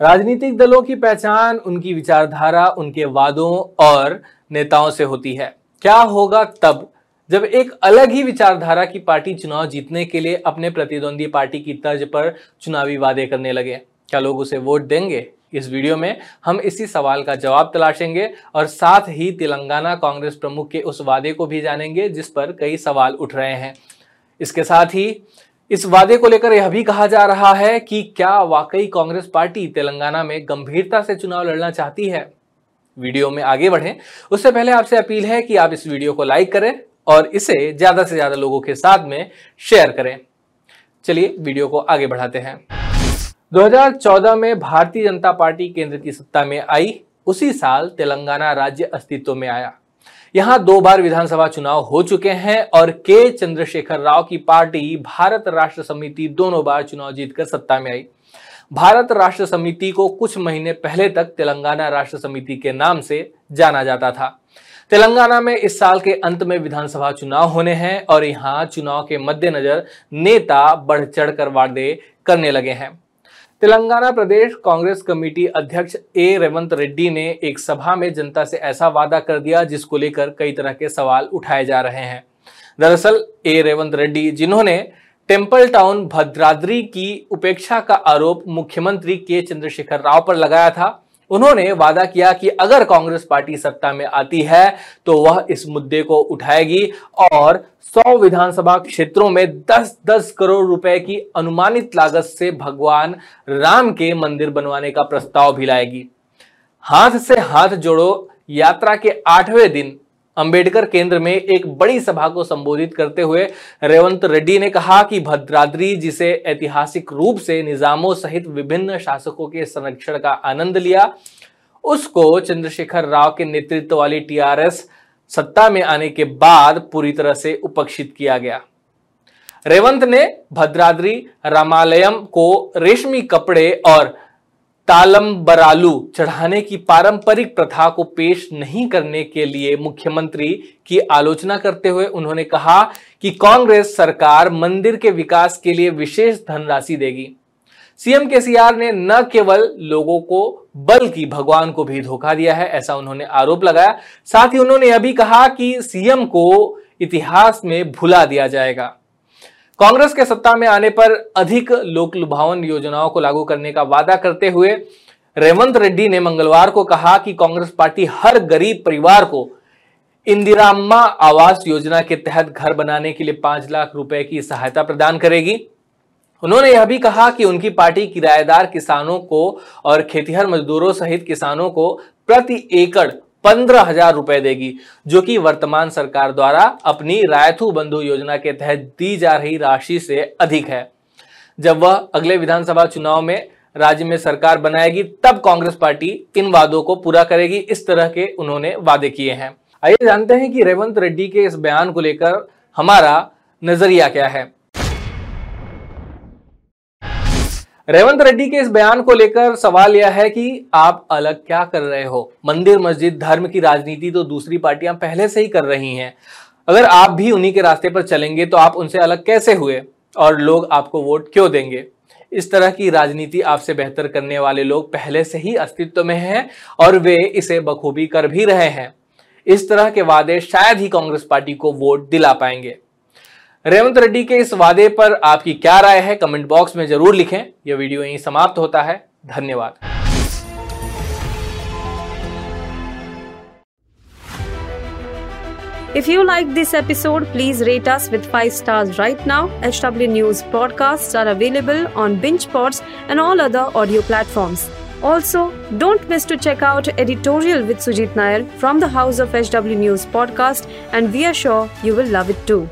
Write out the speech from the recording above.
राजनीतिक दलों की पहचान, उनकी विचारधारा, उनके वादों और नेताओं से होती है। क्या होगा तब जब एक अलग ही विचारधारा की पार्टी चुनाव जीतने के लिए अपने प्रतिद्वंदी पार्टी की तर्ज पर चुनावी वादे करने लगे? क्या लोग उसे वोट देंगे? इस वीडियो में हम इसी सवाल का जवाब तलाशेंगे और साथ ही तेलंगाना कांग्रेस प्रमुख के उस वादे को भी जानेंगे जिस पर कई सवाल उठ रहे हैं। इसके साथ ही इस वादे को लेकर यह भी कहा जा रहा है कि क्या वाकई कांग्रेस पार्टी तेलंगाना में गंभीरता से चुनाव लड़ना चाहती है? वीडियो में आगे बढ़ें। उससे पहले आपसे अपील है कि आप इस वीडियो को लाइक करें और इसे ज़्यादा से ज़्यादा लोगों के साथ में शेयर करें। चलिए, वीडियो को आगे बढ़ाते हैं। 2014 में भारतीय जनता पार्टी केंद्र की सत्ता में आई। उसी साल तेलंगाना राज्य अस्तित्व में आया। यहाँ दो बार विधानसभा चुनाव हो चुके हैं और के चंद्रशेखर राव की पार्टी, भारत राष्ट्र समिति दोनों बार चुनाव जीतकर सत्ता में आई। भारत राष्ट्र समिति को कुछ महीने पहले तक तेलंगाना राष्ट्र समिति के नाम से जाना जाता था। तेलंगाना में इस साल के अंत में विधानसभा चुनाव होने हैं और यहाँ चुनाव के मद्देनजर नेता बढ़ चढ़कर वादे करने लगे हैं। तेलंगाना प्रदेश कांग्रेस कमेटी अध्यक्ष ए. रेवंत रेड्डी ने एक सभा में जनता से ऐसा वादा कर दिया, जिसको लेकर कई तरह के सवाल उठाए जा रहे हैं। दरअसल, ए. रेवंत रेड्डी, जिन्होंने टेंपल टाउन भद्राद्री की उपेक्षा का आरोप मुख्यमंत्री के चंद्रशेखर राव पर लगाया था उन्होंने वादा किया कि अगर कांग्रेस पार्टी सत्ता में आती है तो वह इस मुद्दे को उठाएगी और 100 विधानसभा क्षेत्रों में 10-10 करोड़ रुपए की अनुमानित लागत से भगवान राम के मंदिर बनवाने का प्रस्ताव भी लाएगी। हाथ से हाथ जोड़ो यात्रा के आठवें दिन अंबेडकर केंद्र में एक बड़ी सभा को संबोधित करते हुए रेवंत रेड्डी ने कहा कि भद्राद्री, जिसे ऐतिहासिक रूप से निजामों सहित विभिन्न शासकों के संरक्षण का आनंद लिया, उसको चंद्रशेखर राव के नेतृत्व वाली टीआरएस सत्ता में आने के बाद पूरी तरह से उपेक्षित किया गया। रेवंत ने भद्राद्री, रामालयम को रेशमी कपड़े और तालम बरालू चढ़ाने की पारंपरिक प्रथा को पेश नहीं करने के लिए मुख्यमंत्री की आलोचना करते हुए उन्होंने कहा कि कांग्रेस सरकार मंदिर के विकास के लिए विशेष धनराशि देगी। सीएम केसीआर ने न केवल लोगों को, बल्कि भगवान को भी धोखा दिया है, ऐसा उन्होंने आरोप लगाया। साथ ही उन्होंने यह भी कहा कि सीएम को इतिहास में भुला दिया जाएगा। कांग्रेस के सत्ता में आने पर अधिक लोक लुभावन योजनाओं को लागू करने का वादा करते हुए रेवंत रेड्डी ने मंगलवार को कहा कि कांग्रेस पार्टी हर गरीब परिवार को इंदिराम्मा आवास योजना के तहत घर बनाने के लिए पाँच लाख रुपए की सहायता प्रदान करेगी। उन्होंने यह भी कहा कि उनकी पार्टी किराएदार किसानों को और खेतिहर मजदूरों सहित किसानों को प्रति एकड़ पंद्रह हज़ार रुपए देगी, जो कि वर्तमान सरकार द्वारा अपनी रायथू बंधु योजना के तहत दी जा रही राशि से अधिक है। जब वह अगले विधानसभा चुनाव में राज्य में सरकार बनाएगी, तब कांग्रेस पार्टी इन वादों को पूरा करेगी। इस तरह के उन्होंने वादे किए हैं। आइए जानते हैं कि रेवंत रेड्डी के इस बयान को लेकर हमारा नज़रिया क्या है। रेवंत रेड्डी के इस बयान को लेकर सवाल यह है कि आप अलग क्या कर रहे हो? मंदिर, मस्जिद, धर्म की राजनीति तो दूसरी पार्टियाँ पहले से ही कर रही हैं। अगर आप भी उन्हीं के रास्ते पर चलेंगे तो आप उनसे अलग कैसे हुए? और लोग आपको वोट क्यों देंगे? इस तरह की राजनीति आपसे बेहतर करने वाले लोग पहले से ही अस्तित्व में हैं और वे इसे बखूबी कर भी रहे हैं। इस तरह के वादे शायद ही कांग्रेस पार्टी को वोट दिला पाएँगे। रेवंत रेड्डी के इस वादे पर आपकी क्या राय है कमेंट बॉक्स में ज़रूर लिखें यह वीडियो यहीं समाप्त होता है धन्यवाद If you like this episode, please rate us with 5 stars right now. HW News podcasts are available on BingePods and all other audio platforms. Also, don't miss to check out editorial with Sujit Nair from the House of HW News podcast, and we are sure you will love it too.